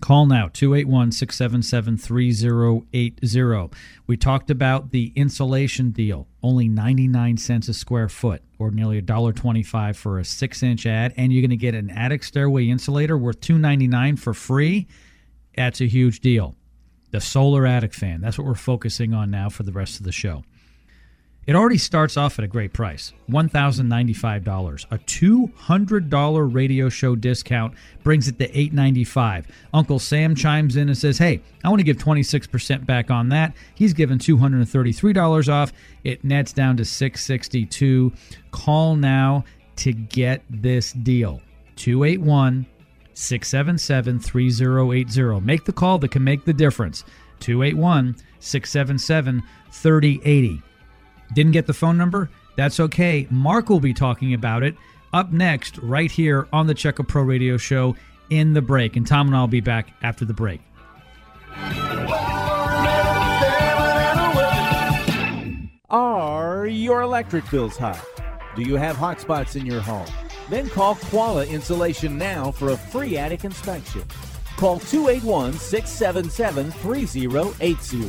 Call now 281 677 3080. We talked about the insulation deal, only 99 cents a square foot, or nearly $1.25 for a six inch ad. And you're going to get an attic stairway insulator worth 299 for free. That's a huge deal the solar attic fan. That's what we're focusing on now for the rest of the show. It already starts off at a great price $1,095. A $200 radio show discount brings it to 895. Uncle Sam chimes in and says, Hey, I want to give 26% back on that. He's given $233 off. It nets down to 662. Call now to get this deal. 281 677 3080. Make the call that can make the difference. 281 677 3080. Didn't get the phone number? That's okay. Mark will be talking about it up next, right here on the Check Pro Radio Show in the break. And Tom and I will be back after the break. Are your electric bills high? Do you have hot spots in your home? Then call Koala Insulation now for a free attic inspection. Call 281 677 3080.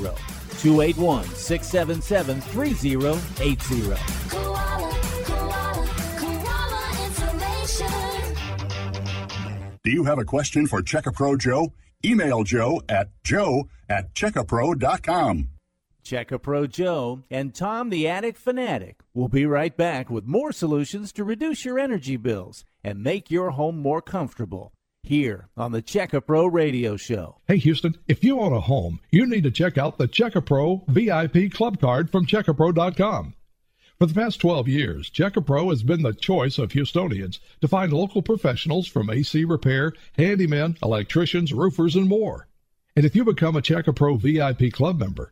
281 677 3080. Do you have a question for Check A Pro Joe? Email Joe at joe at checkapro.com. Check a Pro Joe and Tom the Attic Fanatic will be right back with more solutions to reduce your energy bills and make your home more comfortable. Here on the Check a Pro Radio Show. Hey Houston, if you own a home, you need to check out the Check a Pro VIP Club Card from checkapro.com. For the past 12 years, Check a Pro has been the choice of Houstonians to find local professionals from AC repair, handymen, electricians, roofers, and more. And if you become a Check a Pro VIP Club member,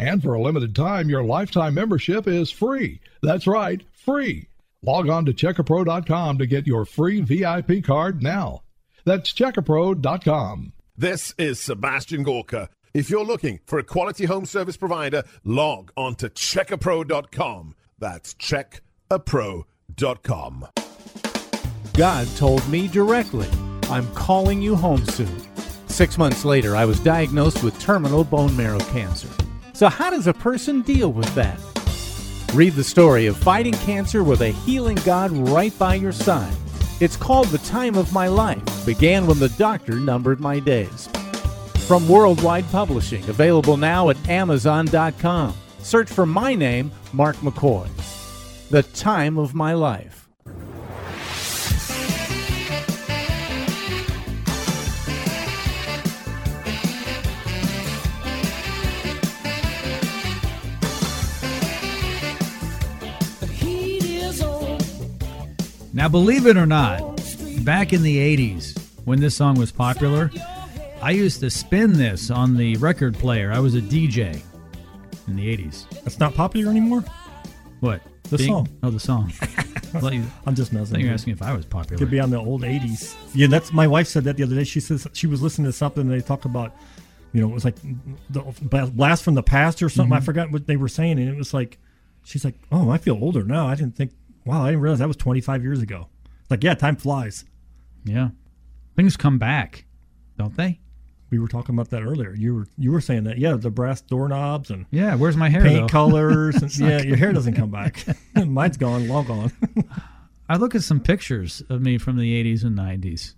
And for a limited time, your lifetime membership is free. That's right, free. Log on to checkapro.com to get your free VIP card now. That's checkapro.com. This is Sebastian Gorka. If you're looking for a quality home service provider, log on to checkapro.com. That's checkapro.com. God told me directly, I'm calling you home soon. Six months later, I was diagnosed with terminal bone marrow cancer. So, how does a person deal with that? Read the story of fighting cancer with a healing God right by your side. It's called The Time of My Life, began when the doctor numbered my days. From Worldwide Publishing, available now at Amazon.com. Search for my name, Mark McCoy. The Time of My Life. Now, believe it or not, back in the 80s, when this song was popular, I used to spin this on the record player. I was a DJ in the 80s. That's not popular anymore. What? The song. Oh, the song. You- I'm just messing. you're asking if I was popular. Could be on the old '80s. Yeah, that's my wife said that the other day. She says she was listening to something. And they talked about, you know, it was like the blast from the past or something. I mm-hmm. forgot what they were saying, and it was like, she's like, "Oh, I feel older now. I didn't think. Wow, I didn't realize that was 25 years ago." Like, yeah, time flies. Yeah. Things come back, don't they? We were talking about that earlier. You were you were saying that. Yeah, the brass doorknobs and Yeah. Where's my hair? paint though? colors. And, yeah, your hair doesn't come back. Mine's gone, long gone. I look at some pictures of me from the 80s and 90s,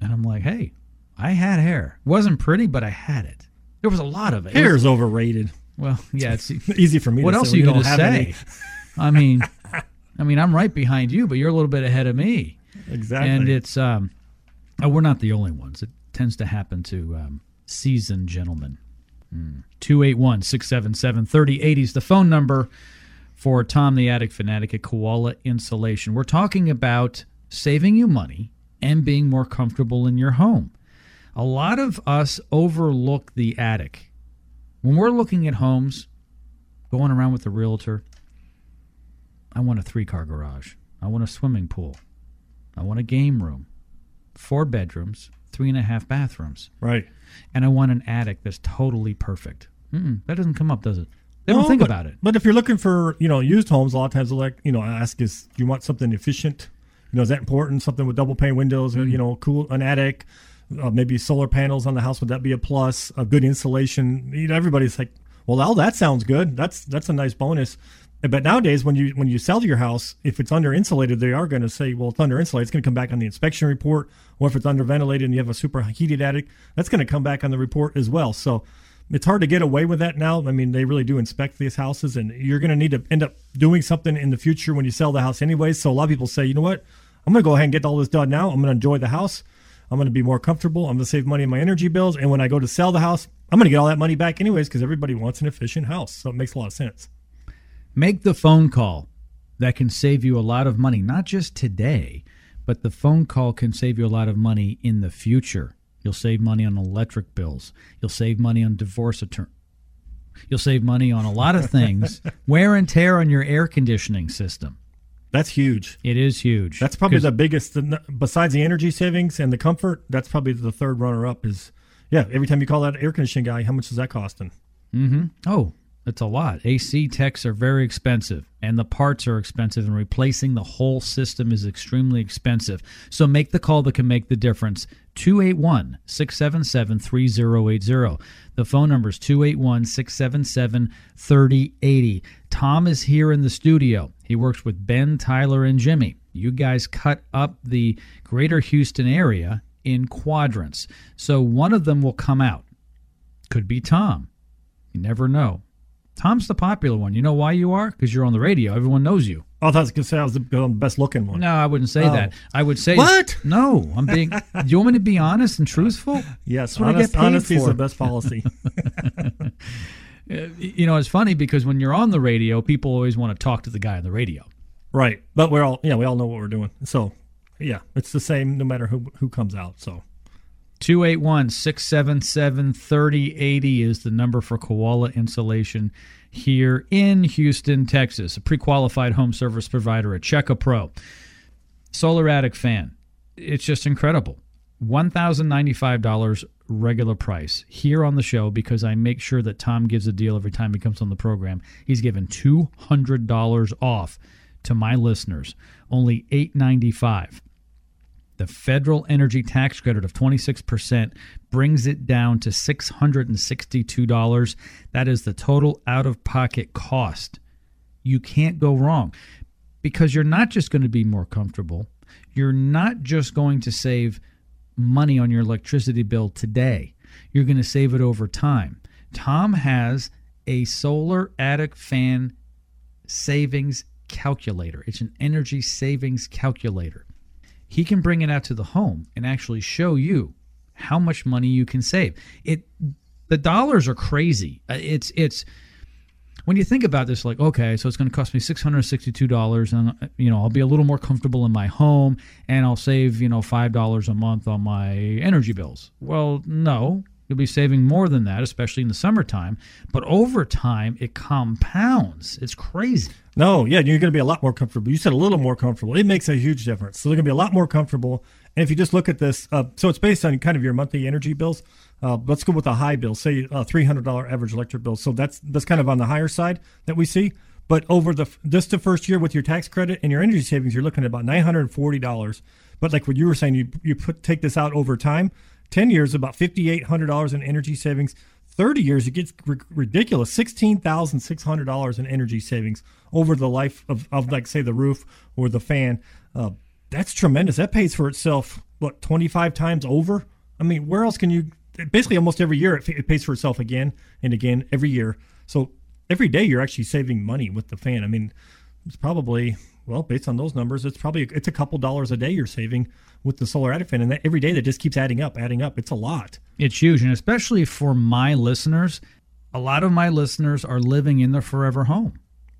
and I'm like, hey, I had hair. wasn't pretty, but I had it. There was a lot of it. It was- Hair's overrated. well, yeah. It's Easy for me. what to else are you going to have say? I mean, I mean, I'm right behind you, but you're a little bit ahead of me. Exactly. And it's um, oh, we're not the only ones. It tends to happen to um, seasoned gentlemen. 281 677 3080 is the phone number for Tom the Attic Fanatic at Koala Insulation. We're talking about saving you money and being more comfortable in your home. A lot of us overlook the attic. When we're looking at homes, going around with the realtor, I want a three car garage. I want a swimming pool. I want a game room, four bedrooms, three and a half bathrooms, right. and I want an attic that's totally perfect. Mm-mm, that doesn't come up, does it? They don't think but- about it. But if you're looking for, you know, used homes, a lot of times, they'll like, you know, I ask is, do you want something efficient? You know, is that important? Something with double pane windows, or, you know, cool, an attic, uh, maybe solar panels on the house. Would that be a plus? A good insulation. You know, everybody's like, well, all that sounds good. That's that's a nice bonus. But nowadays, when you when you sell your house, if it's under insulated, they are going to say, well, it's under insulated. It's going to come back on the inspection report. Or if it's under ventilated and you have a super heated attic, that's going to come back on the report as well. So it's hard to get away with that now. I mean, they really do inspect these houses, and you're going to need to end up doing something in the future when you sell the house, anyways. So a lot of people say, you know what, I'm going to go ahead and get all this done now. I'm going to enjoy the house. I'm going to be more comfortable. I'm going to save money on my energy bills, and when I go to sell the house, I'm going to get all that money back anyways because everybody wants an efficient house. So it makes a lot of sense. Make the phone call that can save you a lot of money, not just today, but the phone call can save you a lot of money in the future. You'll save money on electric bills. You'll save money on divorce attorney. You'll save money on a lot of things. Wear and tear on your air conditioning system. That's huge. It is huge. That's probably the biggest, besides the energy savings and the comfort. That's probably the third runner up. Is yeah. Every time you call that air conditioning guy, how much is that cost? costing? Mm-hmm. Oh, It's a lot. AC techs are very expensive, and the parts are expensive, and replacing the whole system is extremely expensive. So make the call that can make the difference. 281 677 3080. The phone number is 281 677 3080. Tom is here in the studio. He works with Ben, Tyler, and Jimmy. You guys cut up the greater Houston area in quadrants. So one of them will come out. Could be Tom. You never know. Tom's the popular one. You know why you are? Because you're on the radio. Everyone knows you. Oh, I thought was going to say I was the best looking one. No, I wouldn't say Oh. that. I would say What? No, I'm being. do you want me to be honest and truthful? Yes, That's honest, honesty is for. the best policy. Uh, You know, it's funny because when you're on the radio, people always want to talk to the guy on the radio. right. But we're all, yeah, we all know what we're doing. So, yeah, it's the same no matter who who comes out. So, 281 677 3080 is the number for Koala Insulation here in Houston, Texas. A pre qualified home service provider at Check A Pro. Solar Attic fan. It's just incredible. $1,095 regular price here on the show because I make sure that Tom gives a deal every time he comes on the program. He's given $200 off to my listeners. Only $895. The federal energy tax credit of 26% brings it down to $662. That is the total out of pocket cost. You can't go wrong because you're not just going to be more comfortable, you're not just going to save money on your electricity bill today, you're going to save it over time. Tom has a solar attic fan savings calculator, it's an energy savings calculator he can bring it out to the home and actually show you how much money you can save. It the dollars are crazy. Uh, It's it's when you think about this, like okay, so it's going to cost me six hundred sixty-two dollars, and uh, you know I'll be a little more comfortable in my home, and I'll save you know five dollars a month on my energy bills. Well, no, you'll be saving more than that, especially in the summertime. But over time, it compounds. It's crazy. No, yeah, you're going to be a lot more comfortable. You said a little more comfortable. It makes a huge difference. So they're going to be a lot more comfortable. And if you just look at this, uh, so it's based on kind of your monthly energy bills. Uh, let's go with a high bill, say uh, $300 average electric bill. So that's that's kind of on the higher side that we see. But over the just the first year with your tax credit and your energy savings, you're looking at about $940. But like what you were saying, you you put take this out over time. 10 years, about $5,800 in energy savings. 30 years, it gets r- ridiculous $16,600 in energy savings over the life of, of, like, say, the roof or the fan. Uh, that's tremendous. That pays for itself, what, 25 times over? I mean, where else can you? Basically, almost every year, it, it pays for itself again and again every year. So every day, you're actually saving money with the fan. I mean, it's probably well based on those numbers it's probably it's a couple dollars a day you're saving with the solar attic fan and that every day that just keeps adding up adding up. It's a lot. It's huge, and especially for my listeners, a lot of my listeners are living in their forever home.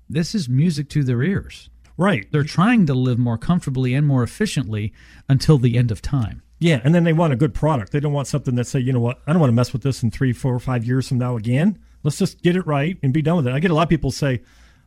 This is music to their ears. right. They're trying to live more comfortably and more efficiently until the end of time. yeah and then they want a good product. They don't want something that say you know what? I don't want to mess with this in three four five years from now again. Let's just get it right and be done with it. I get a lot of people say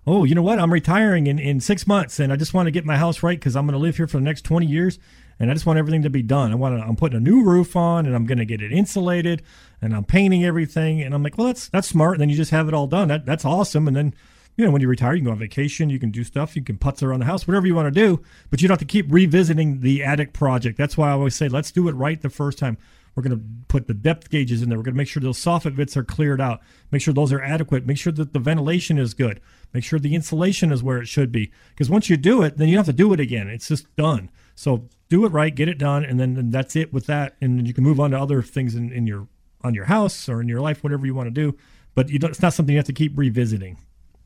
oh you know what i'm retiring in, in six months and i just want to get my house right because i'm going to live here for the next 20 years and i just want everything to be done i want to i'm putting a new roof on and i'm going to get it insulated and i'm painting everything and i'm like well that's that's smart and then you just have it all done that, that's awesome and then you know, when you retire, you can go on vacation, you can do stuff, you can putz around the house, whatever you want to do, but you don't have to keep revisiting the attic project. That's why I always say, let's do it right the first time. We're going to put the depth gauges in there. We're going to make sure those soffit vents are cleared out. Make sure those are adequate. Make sure that the ventilation is good. Make sure the insulation is where it should be. Because once you do it, then you don't have to do it again. It's just done. So do it right, get it done, and then and that's it with that. And then you can move on to other things in, in your on your house or in your life, whatever you want to do. But it's not something you have to keep revisiting.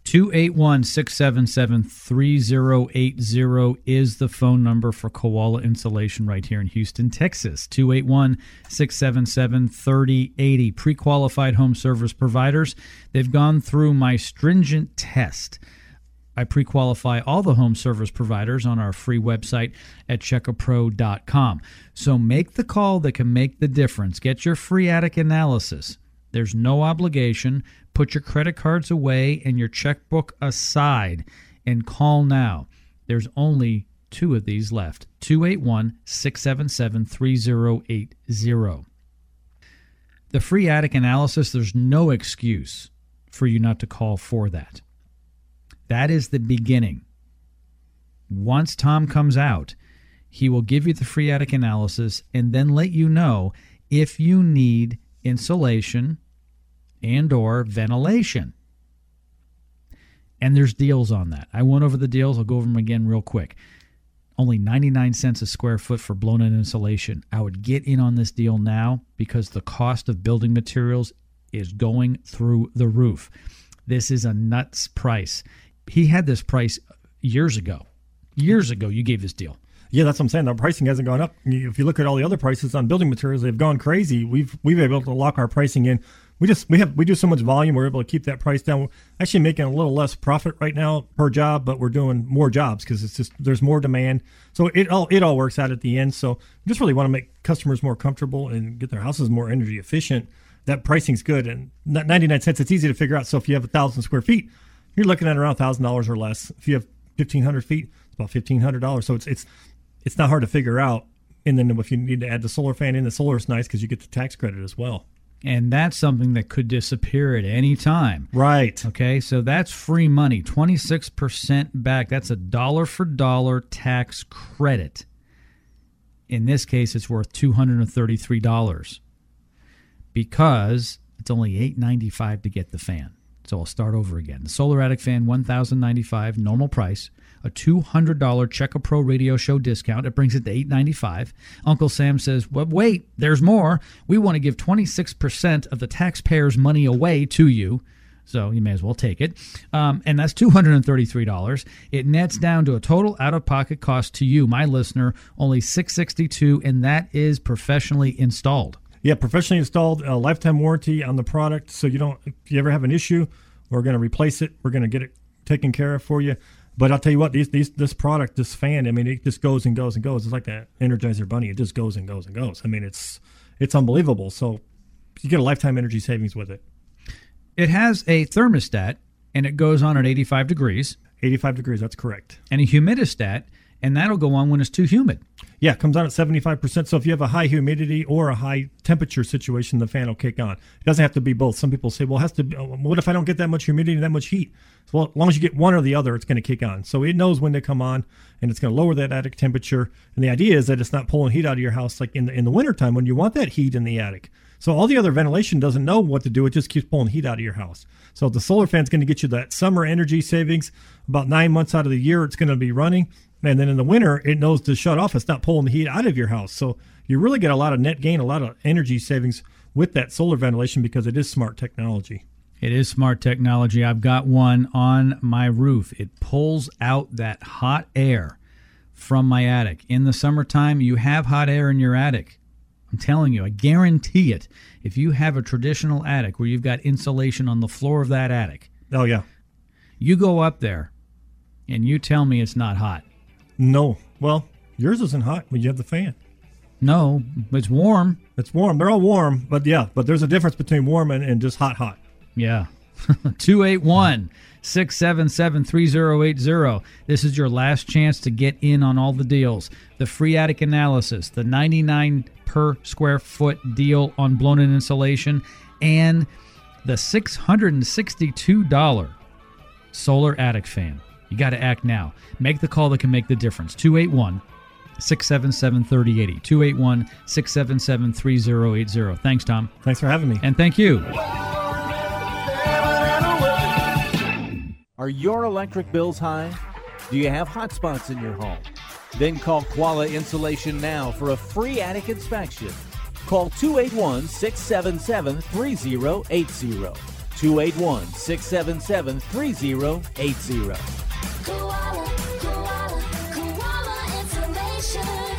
281 677 3080 is the phone number for Koala Insulation right here in Houston, Texas. 281 677 3080. Pre qualified home service providers. They've gone through my stringent test. I pre qualify all the home service providers on our free website at checkapro.com. So make the call that can make the difference. Get your free attic analysis. There's no obligation. Put your credit cards away and your checkbook aside and call now. There's only two of these left 281 677 3080. The free attic analysis, there's no excuse for you not to call for that. That is the beginning. Once Tom comes out, he will give you the free attic analysis and then let you know if you need insulation and or ventilation. And there's deals on that. I went over the deals. I'll go over them again real quick. Only 99 cents a square foot for blown in insulation. I would get in on this deal now because the cost of building materials is going through the roof. This is a nuts price. He had this price years ago. Years ago, you gave this deal. Yeah, that's what I'm saying. The pricing hasn't gone up. If you look at all the other prices on building materials, they've gone crazy. We've we've been able to lock our pricing in. We just we have we do so much volume. We're able to keep that price down. We're actually making a little less profit right now per job, but we're doing more jobs because it's just there's more demand. So it all it all works out at the end. So just really want to make customers more comfortable and get their houses more energy efficient. That pricing's good and 99 cents. It's easy to figure out. So if you have a thousand square feet, you're looking at around thousand dollars or less. If you have 1,500 feet, it's about $1,500. So it's it's it's not hard to figure out. And then if you need to add the solar fan in, the solar is nice because you get the tax credit as well. And that's something that could disappear at any time. Right. Okay, so that's free money, 26% back. That's a dollar for dollar tax credit. In this case, it's worth $233 because it's only $895 to get the fan. So I'll start over again. The Solar Attic fan, $1,095, normal price. A $200 Check A Pro radio show discount. It brings it to 895. Uncle Sam says, well, wait, there's more. We want to give 26% of the taxpayers' money away to you. So you may as well take it. Um, and that's $233. It nets down to a total out of pocket cost to you, my listener, only 662, and that is professionally installed. Yeah, professionally installed, a lifetime warranty on the product. So you don't, if you ever have an issue, we're going to replace it. We're going to get it taken care of for you. But I'll tell you what, these, these this product, this fan, I mean, it just goes and goes and goes. It's like that Energizer Bunny. It just goes and goes and goes. I mean, it's it's unbelievable. So you get a lifetime energy savings with it. It has a thermostat, and it goes on at 85 degrees. 85 degrees, that's correct. And a humidistat, and that'll go on when it's too humid. Yeah, it comes on at 75%. So if you have a high humidity or a high temperature situation, the fan will kick on. It doesn't have to be both. Some people say, well, it has to be, uh, what if I don't get that much humidity and that much heat? Well, as long as you get one or the other, it's going to kick on. So it knows when to come on and it's going to lower that attic temperature. And the idea is that it's not pulling heat out of your house like in the, in the wintertime when you want that heat in the attic. So all the other ventilation doesn't know what to do. It just keeps pulling heat out of your house. So the solar fan is going to get you that summer energy savings. About nine months out of the year, it's going to be running. And then in the winter, it knows to shut off. It's not pulling the heat out of your house. So you really get a lot of net gain, a lot of energy savings with that solar ventilation because it is smart technology. It is smart technology. I've got one on my roof. It pulls out that hot air from my attic. In the summertime, you have hot air in your attic. I'm telling you, I guarantee it. If you have a traditional attic where you've got insulation on the floor of that attic, oh yeah, you go up there and you tell me it's not hot. No, well, yours isn't hot when you have the fan. No, it's warm. It's warm. They're all warm, but yeah, but there's a difference between warm and, and just hot, hot. Yeah. 281 677 3080. This is your last chance to get in on all the deals. The free attic analysis, the 99 per square foot deal on blown in insulation, and the $662 solar attic fan. You got to act now. Make the call that can make the difference. 281 677 3080. 281 677 3080. Thanks, Tom. Thanks for having me. And thank you. Are your electric bills high? Do you have hot spots in your home? Then call Koala Insulation now for a free attic inspection. Call 281 677 3080. 281 677 3080. Koala, Koala, Koala Insulation.